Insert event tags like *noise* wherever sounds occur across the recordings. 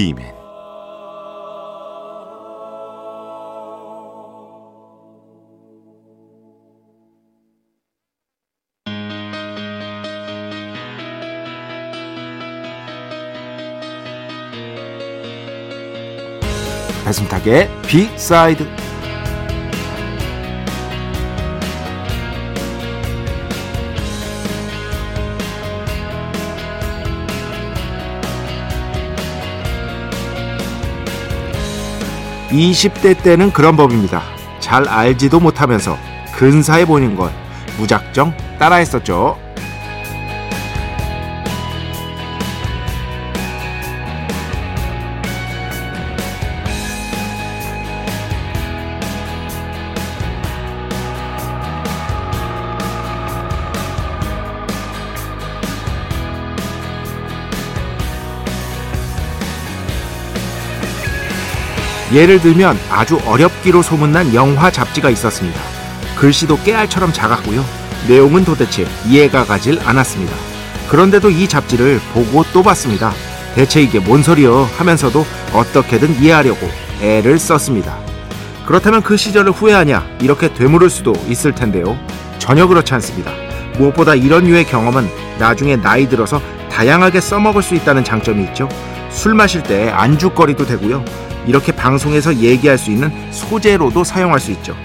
비맨 배순탁의 비사이드 (20대) 때는 그런 법입니다. 잘 알지도 못하면서 근사해 보이는 걸 무작정 따라했었죠 예를 들면 아주 어렵기로 소문난 영화 잡지가 있었습니다. 글씨도 깨알처럼 작았고요. 내용은 도대체 이해가 가질 않았습니다. 그런데도 이 잡지를 보고 또 봤습니다. 대체 이게 뭔 소리여 하면서도 어떻게든 이해하려고 애를 썼습니다. 그렇다면 그 시절을 후회하냐 이렇게 되물을 수도 있을 텐데요. 전혀 그렇지 않습니다. 무엇보다 이런 류의 경험은 나중에 나이 들어서 다양하게 써먹을 수 있다는 장점이 있죠. 술 마실 때 안주거리도 되고요. 이렇게 방송에서 얘기할 수 있는 소재로도 사용할 수 있죠.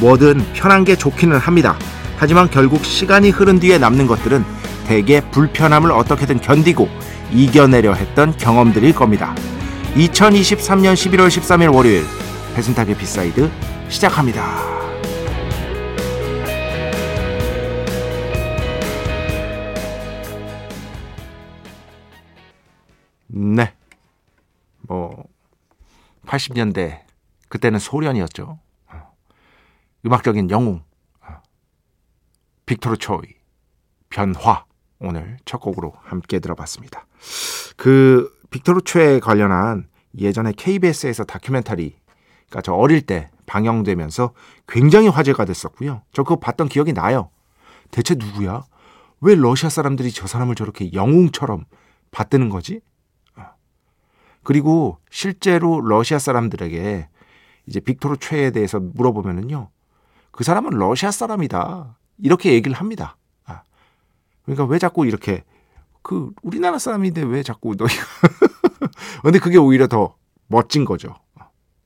뭐든 편한 게 좋기는 합니다. 하지만 결국 시간이 흐른 뒤에 남는 것들은 대개 불편함을 어떻게든 견디고 이겨내려 했던 경험들일 겁니다. 2023년 11월 13일 월요일 배순탁의 B side 시작합니다. 80년대 그때는 소련이었죠. 어. 음악적인 영웅 어. 빅토르 초이 변화 오늘 첫 곡으로 함께 들어봤습니다. 그 빅토르 초에 관련한 예전에 KBS에서 다큐멘터리가 그러니까 저 어릴 때 방영되면서 굉장히 화제가 됐었고요. 저 그거 봤던 기억이 나요. 대체 누구야? 왜 러시아 사람들이 저 사람을 저렇게 영웅처럼 받드는 거지? 그리고 실제로 러시아 사람들에게 이제 빅토르 최에 대해서 물어보면은요. 그 사람은 러시아 사람이다. 이렇게 얘기를 합니다. 아. 그러니까 왜 자꾸 이렇게 그 우리나라 사람인데 왜 자꾸 너희가 *laughs* 근데 그게 오히려 더 멋진 거죠.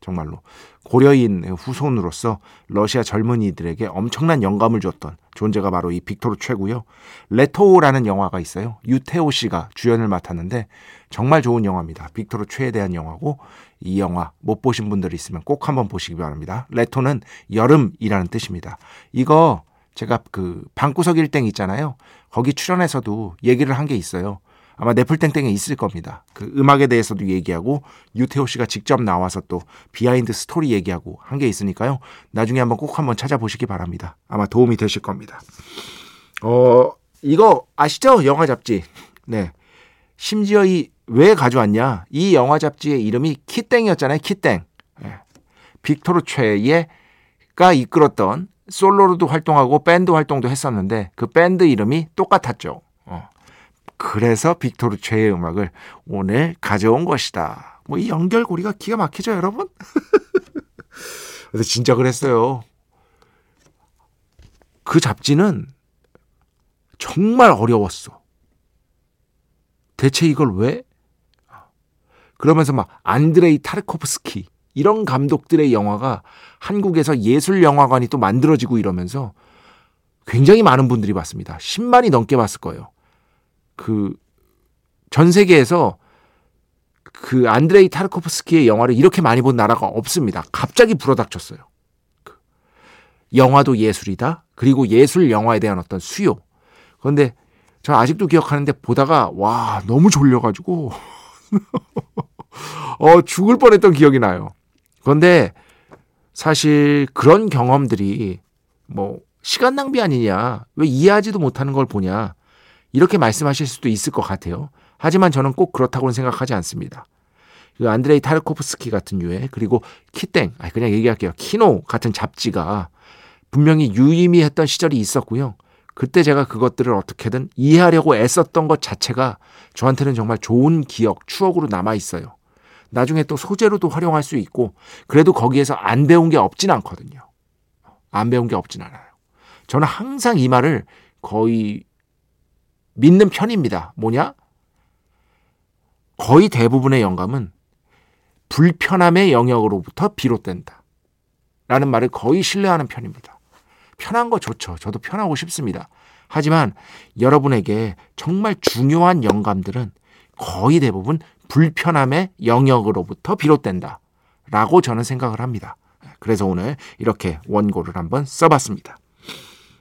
정말로 고려인 후손으로서 러시아 젊은이들에게 엄청난 영감을 줬던 존재가 바로 이 빅토르 최고요. 레토라는 영화가 있어요. 유태오 씨가 주연을 맡았는데 정말 좋은 영화입니다. 빅토르 최에 대한 영화고 이 영화 못 보신 분들이 있으면 꼭 한번 보시기 바랍니다. 레토는 여름이라는 뜻입니다. 이거 제가 그 방구석 일땡 있잖아요. 거기 출연해서도 얘기를 한 게 있어요. 아마 네플땡땡에 있을 겁니다. 그 음악에 대해서도 얘기하고 유태오 씨가 직접 나와서 또 behind story 얘기하고 한 게 있으니까요. 나중에 한번 꼭 한번 찾아보시기 바랍니다. 아마 도움이 되실 겁니다. 어, 이거 아시죠? 영화 잡지. 네. 심지어 이 왜 가져왔냐? 이 영화 잡지의 이름이 키땡이었잖아요. 키땡. 네. 빅토르 최예가 이끌었던 솔로로도 활동하고 밴드 활동도 했었는데 그 밴드 이름이 똑같았죠. 어. 그래서 빅토르 최의 음악을 오늘 가져온 것이다. 뭐 이 연결고리가 기가 막히죠, 여러분? *laughs* 그래서 진짜 그랬어요. 그 잡지는 정말 어려웠어. 대체 이걸 왜? 그러면서 막 안드레이 타르코프스키 이런 감독들의 영화가 한국에서 예술 영화관이 또 만들어지고 이러면서 굉장히 많은 분들이 봤습니다. 10만이 넘게 봤을 거예요. 그 전 세계에서 그 안드레이 타르코프스키의 영화를 이렇게 많이 본 나라가 없습니다. 갑자기 불어닥쳤어요. 그 영화도 예술이다. 그리고 예술 영화에 대한 어떤 수요. 그런데 저 아직도 기억하는데 보다가 와 너무 졸려가지고 *laughs* 어, 죽을 뻔했던 기억이 나요. 그런데 사실 그런 경험들이 뭐 시간 낭비 아니냐, 왜 이해하지도 못하는 걸 보냐, 이렇게 말씀하실 수도 있을 것 같아요. 하지만 저는 꼭 그렇다고는 생각하지 않습니다. 그 안드레이 타르코프스키 같은 유해 그리고 키땡, 아니 그냥 얘기할게요. 키노 같은 잡지가 분명히 유의미했던 시절이 있었고요. 그때 제가 그것들을 어떻게든 이해하려고 애썼던 것 자체가 저한테는 정말 좋은 기억, 추억으로 남아 있어요. 나중에 또 소재로도 활용할 수 있고 그래도 거기에서 안 배운 게 없진 않거든요. 안 배운 게 없진 않아요. 저는 항상 이 말을 거의 믿는 편입니다. 뭐냐? 거의 대부분의 영감은 불편함의 영역으로부터 비롯된다. 라는 말을 거의 신뢰하는 편입니다. 편한 거 좋죠. 저도 편하고 싶습니다. 하지만 여러분에게 정말 중요한 영감들은 거의 대부분 불편함의 영역으로부터 비롯된다. 라고 저는 생각을 합니다. 그래서 오늘 이렇게 원고를 한번 써봤습니다.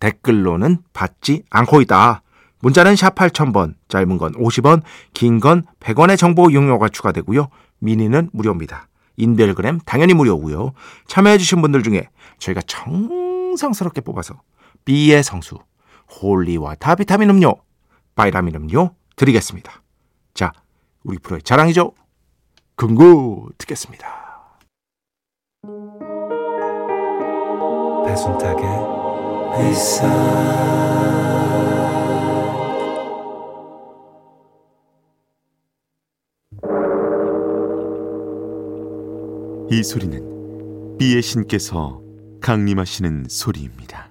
댓글로는 받지 않고 있다. 문자는 샵 8000번, 짧은 건 50원, 긴 건 100원의 정보 이용료가 추가되고요. 미니는 무료입니다. 인별그램 당연히 무료고요. 참여해주신 분들 중에 저희가 정성스럽게 뽑아서 B의 성수, holy water 비타민 음료, 바이라민 음료 드리겠습니다. 자, 우리 프로의 자랑이죠. 금고 듣겠습니다. 배순탁의 이 소리는 비의 신께서 강림하시는 소리입니다.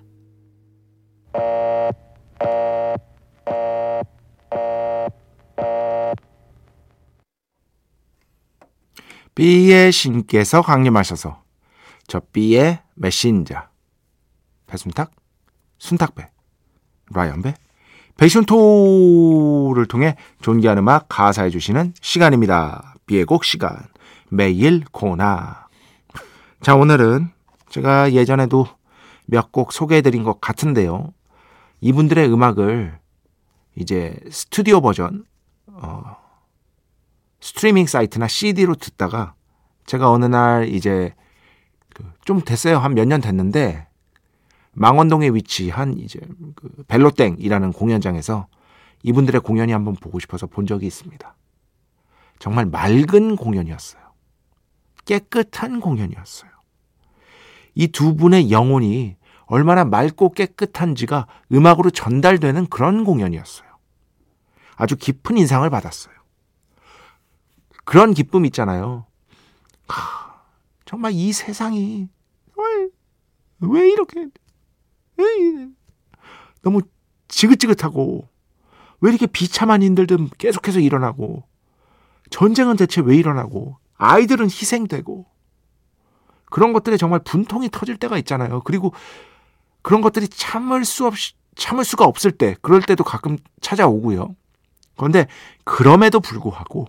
B의 신께서 강림하셔서 저 B의 메신저 배순탁, 순탁배, 라이언배, 베이션토를 통해 존귀한 음악 가사해 주시는 시간입니다. B의 곡 시간 매일 코나 자 오늘은 제가 예전에도 몇 곡 소개해 드린 것 같은데요. 이분들의 음악을 이제 스튜디오 버전 어, 스트리밍 사이트나 CD로 듣다가 제가 어느 날 이제 그좀 됐어요. 한 몇 년 됐는데 망원동에 위치한 이제 그 벨로땡이라는 공연장에서 이분들의 공연이 한번 보고 싶어서 본 적이 있습니다. 정말 맑은 공연이었어요. 깨끗한 공연이었어요. 이 두 분의 영혼이 얼마나 맑고 깨끗한지가 음악으로 전달되는 그런 공연이었어요. 아주 깊은 인상을 받았어요. 그런 기쁨 있잖아요. 하, 정말 이 세상이 왜, 왜 이렇게 왜 너무 지긋지긋하고 왜 이렇게 비참한 일들도 계속해서 일어나고 전쟁은 대체 왜 일어나고 아이들은 희생되고 그런 것들에 정말 분통이 터질 때가 있잖아요. 그리고 그런 것들이 참을 수 없이 참을 수가 없을 때 그럴 때도 가끔 찾아오고요. 그런데 그럼에도 불구하고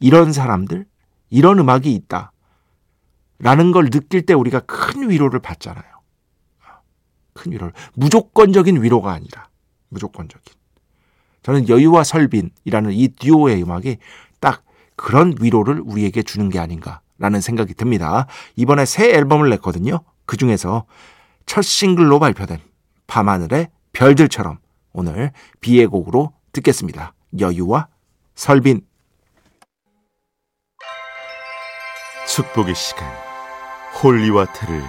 이런 사람들, 이런 음악이 있다. 라는 걸 느낄 때 우리가 큰 위로를 받잖아요. 큰 위로를. 무조건적인 위로가 아니라, 무조건적인. 저는 여유와 설빈이라는 이 듀오의 음악이 딱 그런 위로를 우리에게 주는 게 아닌가라는 생각이 듭니다. 이번에 새 앨범을 냈거든요. 그 중에서 첫 싱글로 발표된 밤하늘의 별들처럼 오늘 B의 곡으로 듣겠습니다. 여유와 설빈. 축복의 시간 holy water를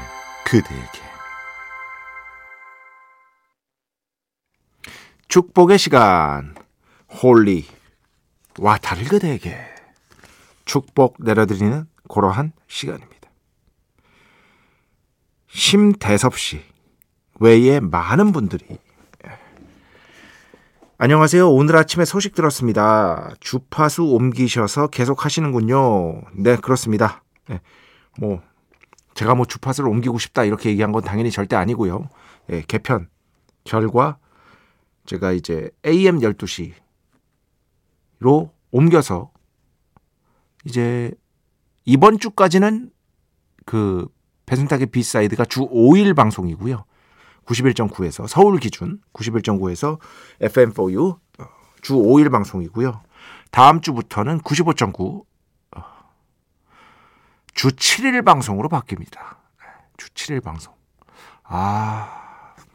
그대에게 축복의 시간 holy water를 그대에게 축복 내려드리는 그러한 시간입니다. 심대섭 씨 외에 많은 분들이 안녕하세요. 오늘 아침에 소식 들었습니다. 주파수 옮기셔서 계속 하시는군요. 네, 그렇습니다. 네, 뭐 제가 뭐 주파수를 옮기고 싶다 이렇게 얘기한 건 당연히 절대 아니고요. 예, 개편 결과 제가 이제 AM 12시로 옮겨서 이제 이번 주까지는 그 배순탁의 B side가 주 5일 방송이고요. 91.9에서 서울 기준 91.9에서 FM4U 어, 주 5일 방송이고요. 다음 주부터는 95.9 어, 주 7일 방송으로 바뀝니다. 주 7일 방송. 아,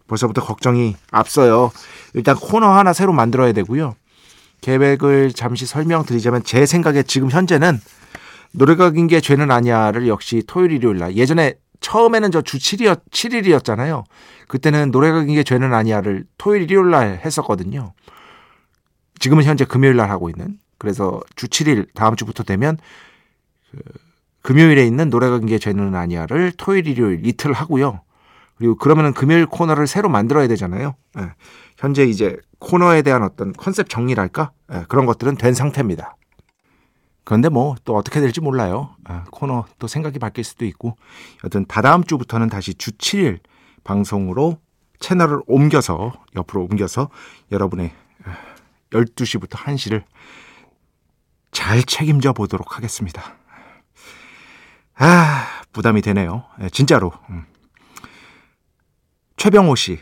벌써부터 걱정이 앞서요. 일단 코너 하나 새로 만들어야 되고요. 계획을 잠시 설명드리자면 제 생각에 지금 현재는 노래가 긴 게 죄는 아니야를 역시 토요일 일요일 날 예전에 처음에는 저 주 7일, 7일이었잖아요. 그때는 노래가 긴 게 죄는 아니야를 토요일 일요일 날 했었거든요. 지금은 현재 금요일 날 하고 있는. 그래서 주 7일 다음 주부터 되면 그 금요일에 있는 노래가 긴 게 죄는 아니야를 토요일 일요일 이틀 하고요. 그리고 그러면은 금요일 코너를 새로 만들어야 되잖아요. 예. 현재 이제 코너에 대한 어떤 컨셉 정리랄까? 예, 그런 것들은 된 상태입니다. 그런데 뭐 또 어떻게 될지 몰라요. 아, 코너 또 생각이 바뀔 수도 있고. 여튼 다다음 주부터는 다시 주 7일 방송으로 채널을 옮겨서 옆으로 옮겨서 여러분의 12시부터 1시를 잘 책임져 보도록 하겠습니다. 아, 부담이 되네요. 예, 진짜로. 음. 최병호 씨.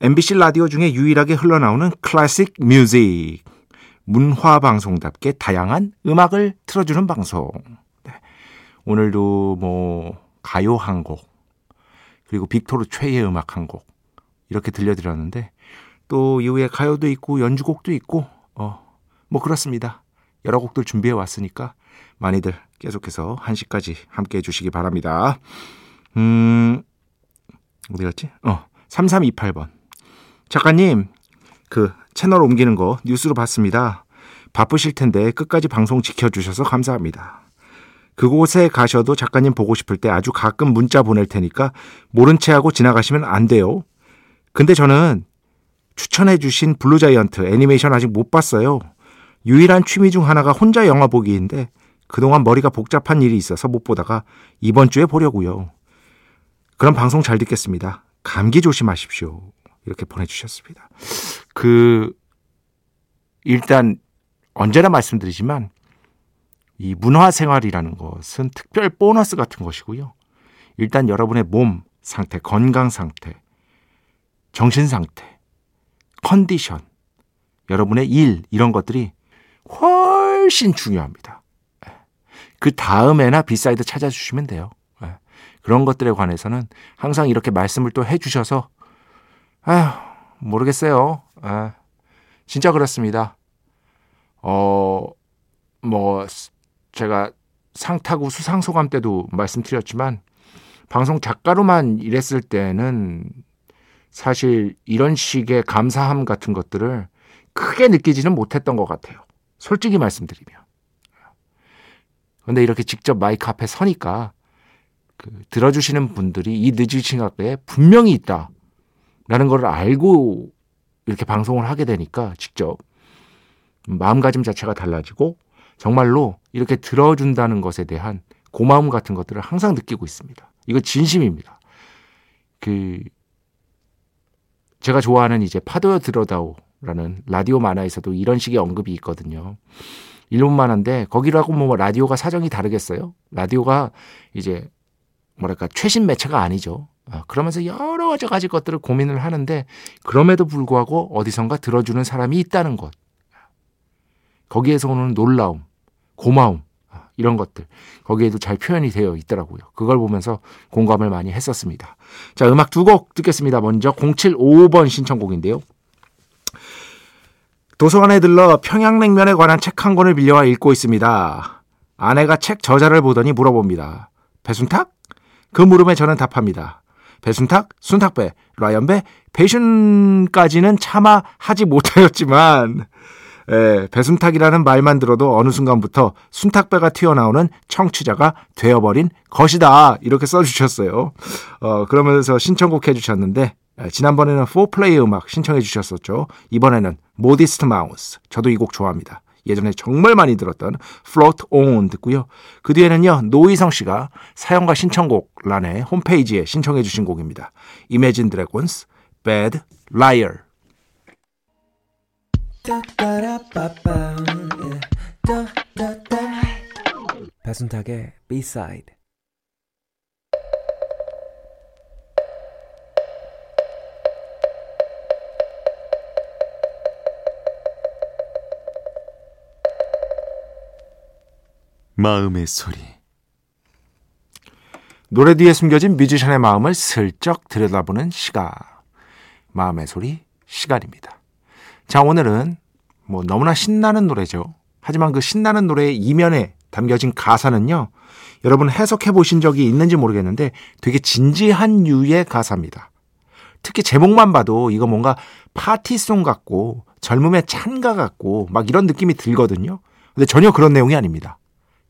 MBC 라디오 중에 유일하게 흘러나오는 클래식 뮤직. 문화 방송답게 다양한 음악을 틀어주는 방송. 네. 오늘도 뭐 가요 한 곡, 그리고 빅토르 최의 음악 한 곡 이렇게 들려드렸는데 또 이후에 가요도 있고 연주곡도 있고 어 뭐 그렇습니다. 여러 곡들 준비해 왔으니까 많이들 계속해서 1시까지 함께 해주시기 바랍니다. 음 어디 갔지? 어 3328번 작가님 그 채널 옮기는 거 뉴스로 봤습니다. 바쁘실 텐데 끝까지 방송 지켜주셔서 감사합니다. 그곳에 가셔도 작가님 보고 싶을 때 아주 가끔 문자 보낼 테니까 모른 채 하고 지나가시면 안 돼요. 근데 저는 추천해 주신 Blue Giant 애니메이션 아직 못 봤어요. 유일한 취미 중 하나가 혼자 영화 보기인데 그동안 머리가 복잡한 일이 있어서 못 보다가 이번 주에 보려고요. 그럼 방송 잘 듣겠습니다. 감기 조심하십시오. 이렇게 보내주셨습니다. 그 일단 언제나 말씀드리지만 이 문화 생활이라는 것은 특별 보너스 같은 것이고요. 일단 여러분의 몸 상태, 건강 상태, 정신 상태, 컨디션, 여러분의 일 이런 것들이 훨씬 중요합니다. 그 다음에나 B side 찾아주시면 돼요. 그런 것들에 관해서는 항상 이렇게 말씀을 또 해주셔서 아휴 모르겠어요. 아, 진짜 그렇습니다. 어, 뭐, 제가 상타구 수상 소감 때도 말씀드렸지만, 방송 작가로만 일했을 때는 사실 이런 식의 감사함 같은 것들을 크게 느끼지는 못했던 것 같아요. 솔직히 말씀드리면. 근데 이렇게 직접 마이크 앞에 서니까 그 들어주시는 분들이 이 늦은 시각에 분명히 있다. 라는 걸 알고 이렇게 방송을 하게 되니까 직접 마음가짐 자체가 달라지고 정말로 이렇게 들어준다는 것에 대한 고마움 같은 것들을 항상 느끼고 있습니다. 이거 진심입니다. 그 제가 좋아하는 이제 파도여 들어다오라는 라디오 만화에서도 이런 식의 언급이 있거든요. 일본 만화인데 거기라고 뭐 라디오가 사정이 다르겠어요? 라디오가 이제 뭐랄까 최신 매체가 아니죠. 아, 그러면서 여러 가지 것들을 고민을 하는데 그럼에도 불구하고 어디선가 들어주는 사람이 있다는 것. 거기에서 오는 놀라움, 고마움, 아, 이런 것들. 거기에도 잘 표현이 되어 있더라고요. 그걸 보면서 공감을 많이 했었습니다. 자, 음악 두 곡 듣겠습니다. 먼저 0755번 신청곡인데요. 도서관에 들러 평양냉면에 관한 책 한 권을 빌려와 읽고 있습니다. 아내가 책 저자를 보더니 물어봅니다. 배순탁? 그 물음에 저는 답합니다. 배순탁, 순탁배, 라이언배, 배순까지는 차마 하지 못하였지만 예, 배순탁이라는 말만 들어도 어느 순간부터 순탁배가 튀어나오는 청취자가 되어버린 것이다. 이렇게 써주셨어요. 어, 그러면서 신청곡 해주셨는데, 지난번에는 Fourplay 음악 신청해 주셨었죠. 이번에는 Modest Mouse. 저도 이 곡 좋아합니다. 예전에 정말 많이 들었던 Float On 듣고요. 그 뒤에는요. 노희성 씨가 사연과 신청곡 란에 홈페이지에 신청해 주신 곡입니다. Imagine Dragons Bad Liar. 배순탁의 B-side 마음의 소리. 노래 뒤에 숨겨진 뮤지션의 마음을 슬쩍 들여다보는 시각. 마음의 소리 시간입니다. 자, 오늘은 뭐 너무나 신나는 노래죠. 하지만 그 신나는 노래의 이면에 담겨진 가사는요. 여러분 해석해 보신 적이 있는지 모르겠는데 되게 진지한 유의 가사입니다. 특히 제목만 봐도 이거 뭔가 파티송 같고 젊음의 찬가 같고 막 이런 느낌이 들거든요. 근데 전혀 그런 내용이 아닙니다.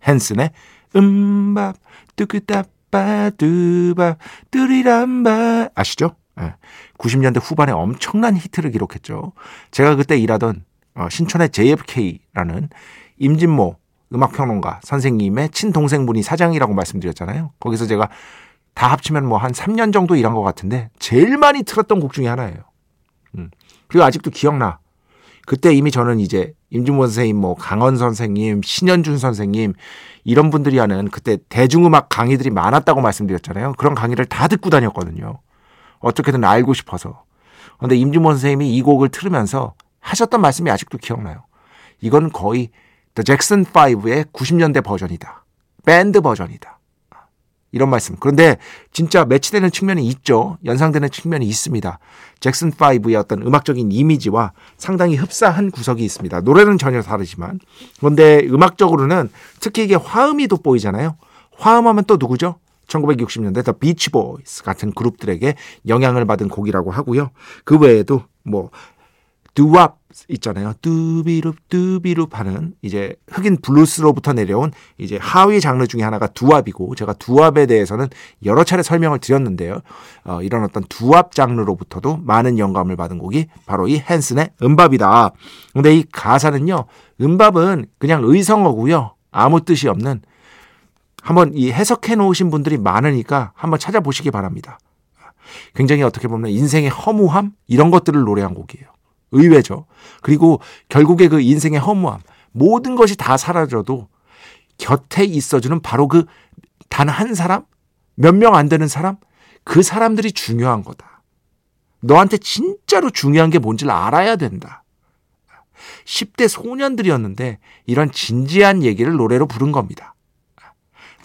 헨슨의 음밥 뚜끄따빠 두밥 뚜리람바 아시죠? 네. 90년대 후반에 엄청난 히트를 기록했죠. 제가 그때 일하던 어, 신촌의 JFK라는 임진모 음악평론가 선생님의 친동생분이 사장이라고 말씀드렸잖아요. 거기서 제가 다 합치면 뭐 한 3년 정도 일한 것 같은데 제일 많이 틀었던 곡 중에 하나예요. 음. 그리고 아직도 기억나. 그때 이미 저는 이제 임준모 선생님, 뭐 강원 선생님, 신현준 선생님 이런 분들이 하는 그때 대중음악 강의들이 많았다고 말씀드렸잖아요. 그런 강의를 다 듣고 다녔거든요. 어떻게든 알고 싶어서. 근데 임준모 선생님이 이 곡을 들으면서 하셨던 말씀이 아직도 기억나요. 이건 거의 The Jackson 5의 90년대 버전이다. 밴드 버전이다. 이런 말씀. 그런데 진짜 매치되는 측면이 있죠. 연상되는 측면이 있습니다. Jackson 5의 어떤 음악적인 이미지와 상당히 흡사한 구석이 있습니다. 노래는 전혀 다르지만. 그런데 음악적으로는 특히 이게 화음이 돋보이잖아요. 화음하면 또 누구죠? 1960년대 The Beach Boys 같은 그룹들에게 영향을 받은 곡이라고 하고요. 그 외에도 뭐 doo-wop 있잖아요. 뚜비룹 뚜비룹 하는 이제 흑인 블루스로부터 내려온 이제 하위 장르 중에 하나가 doo-wop이고 제가 doo-wop에 대해서는 여러 차례 설명을 드렸는데요. 어, 이런 어떤 두왑 장르로부터도 많은 영감을 받은 곡이 바로 이 헨슨의 음밥이다. 근데 이 가사는요. 음밥은 그냥 의성어고요. 아무 뜻이 없는 한번 이 해석해 놓으신 분들이 많으니까 한번 찾아보시기 바랍니다. 굉장히 어떻게 보면 인생의 허무함 이런 것들을 노래한 곡이에요. 의외죠. 그리고 결국에 그 인생의 허무함, 모든 것이 다 사라져도 곁에 있어주는 바로 그 단 한 사람, 몇 명 안 되는 사람, 그 사람들이 중요한 거다. 너한테 진짜로 중요한 게 뭔지를 알아야 된다. 10대 소년들이었는데 이런 진지한 얘기를 노래로 부른 겁니다.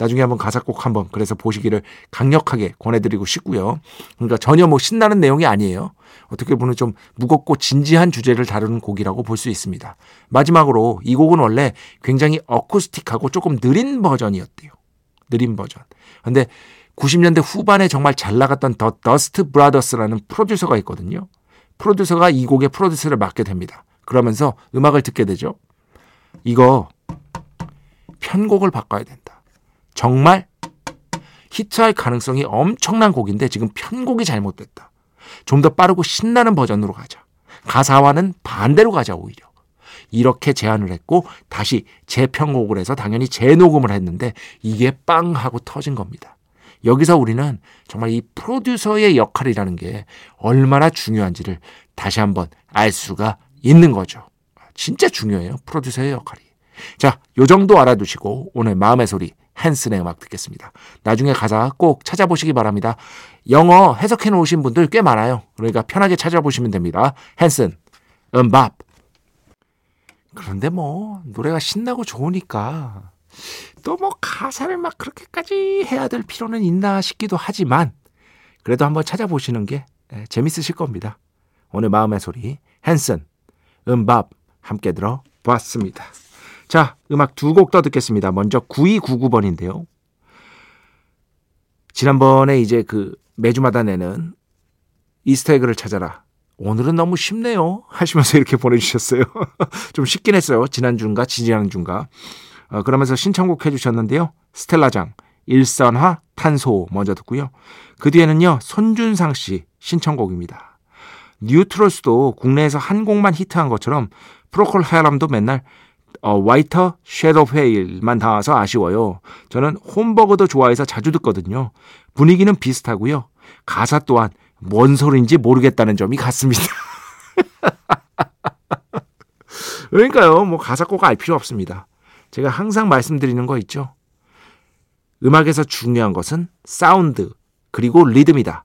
나중에 한번 가사 꼭 한번 그래서 보시기를 강력하게 권해드리고 싶고요. 그러니까 전혀 뭐 신나는 내용이 아니에요. 어떻게 보면 좀 무겁고 진지한 주제를 다루는 곡이라고 볼 수 있습니다. 마지막으로 이 곡은 원래 굉장히 어쿠스틱하고 조금 느린 버전이었대요. 느린 버전. 근데 90년대 후반에 정말 잘 나갔던 The Dust Brothers라는 프로듀서가 있거든요. 프로듀서가 이 곡의 프로듀서를 맡게 됩니다. 그러면서 음악을 듣게 되죠. 이거 편곡을 바꿔야 된다. 정말 히트할 가능성이 엄청난 곡인데 지금 편곡이 잘못됐다. 좀 더 빠르고 신나는 버전으로 가자. 가사와는 반대로 가자 오히려. 이렇게 제안을 했고 다시 재편곡을 해서 당연히 재녹음을 했는데 이게 빵 하고 터진 겁니다. 여기서 우리는 정말 이 프로듀서의 역할이라는 게 얼마나 중요한지를 다시 한번 알 수가 있는 거죠. 진짜 중요해요. 프로듀서의 역할이. 자, 요 정도 알아두시고 오늘 마음의 소리 헨슨의 음악 듣겠습니다. 나중에 가사 꼭 찾아보시기 바랍니다. 영어 해석해 놓으신 분들 꽤 많아요. 그러니까 편하게 찾아보시면 됩니다. 헨슨, 음밥. 그런데 뭐 노래가 신나고 좋으니까 또 뭐 가사를 막 그렇게까지 해야 될 필요는 있나 싶기도 하지만 그래도 한번 찾아보시는 게 예, 재밌으실 겁니다. 오늘 마음의 소리 헨슨, 음밥 함께 들어봤습니다. 자, 음악 두 곡 더 듣겠습니다. 먼저 9299번인데요. 지난번에 이제 그 매주마다 내는 이스터에그를 찾아라. 오늘은 너무 쉽네요. 하시면서 이렇게 보내주셨어요. *laughs* 좀 쉽긴 했어요. 지난주인가 지지난주인가. 어, 그러면서 신청곡 해주셨는데요. 스텔라장 일산화 탄소 먼저 듣고요. 그 뒤에는요. 손준상 씨 신청곡입니다. 뉴트로스도 국내에서 한 곡만 히트한 것처럼 Procol Harum도 맨날 어, Whiter Shade of Pale만 나와서 아쉬워요. 저는 Homburg도 좋아해서 자주 듣거든요. 분위기는 비슷하고요. 가사 또한 뭔 소리인지 모르겠다는 점이 같습니다. *laughs* 그러니까요, 뭐 가사 꼭 알 필요 없습니다. 제가 항상 말씀드리는 거 있죠. 음악에서 중요한 것은 사운드, 그리고 리듬이다.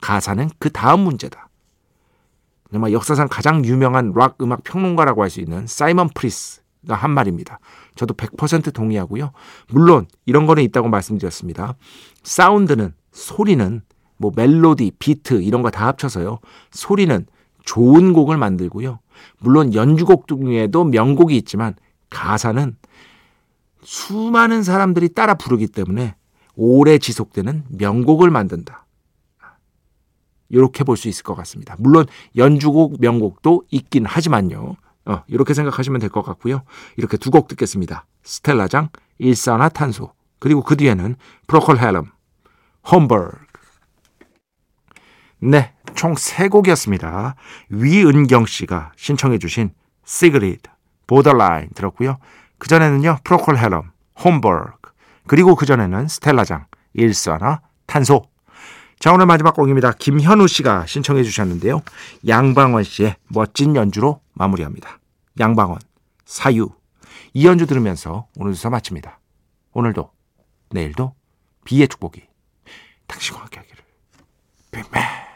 가사는 그 다음 문제다. 정말 역사상 가장 유명한 락 음악 평론가라고 할 수 있는 사이먼 프리스가 한 말입니다. 저도 100% 동의하고요. 물론 이런 거는 있다고 말씀드렸습니다. 사운드는 소리는 뭐 멜로디, 비트 이런 거 다 합쳐서요. 소리는 좋은 곡을 만들고요. 물론 연주곡 중에도 명곡이 있지만 가사는 수많은 사람들이 따라 부르기 때문에 오래 지속되는 명곡을 만든다. 이렇게 볼 수 있을 것 같습니다. 물론 연주곡, 명곡도 있긴 하지만요. 어, 이렇게 생각하시면 될 것 같고요. 이렇게 두 곡 듣겠습니다. 스텔라장, 일산화탄소, 그리고 그 뒤에는 Procol Harum, Homburg. 네, 총 세 곡이었습니다. 위은경 씨가 신청해 주신 Sigrid, Borderline 들었고요. 그전에는요. Procol Harum, Homburg, 그리고 그전에는 스텔라장, 일산화, 탄소. 자, 오늘 마지막 곡입니다. 김현우 씨가 신청해 주셨는데요. 양방원 씨의 멋진 연주로 마무리합니다. 양방원, 사유. 이 연주 들으면서 오늘 수사 마칩니다. 오늘도, 내일도 비의 축복이 당신과 함께 하기를. 빅맨.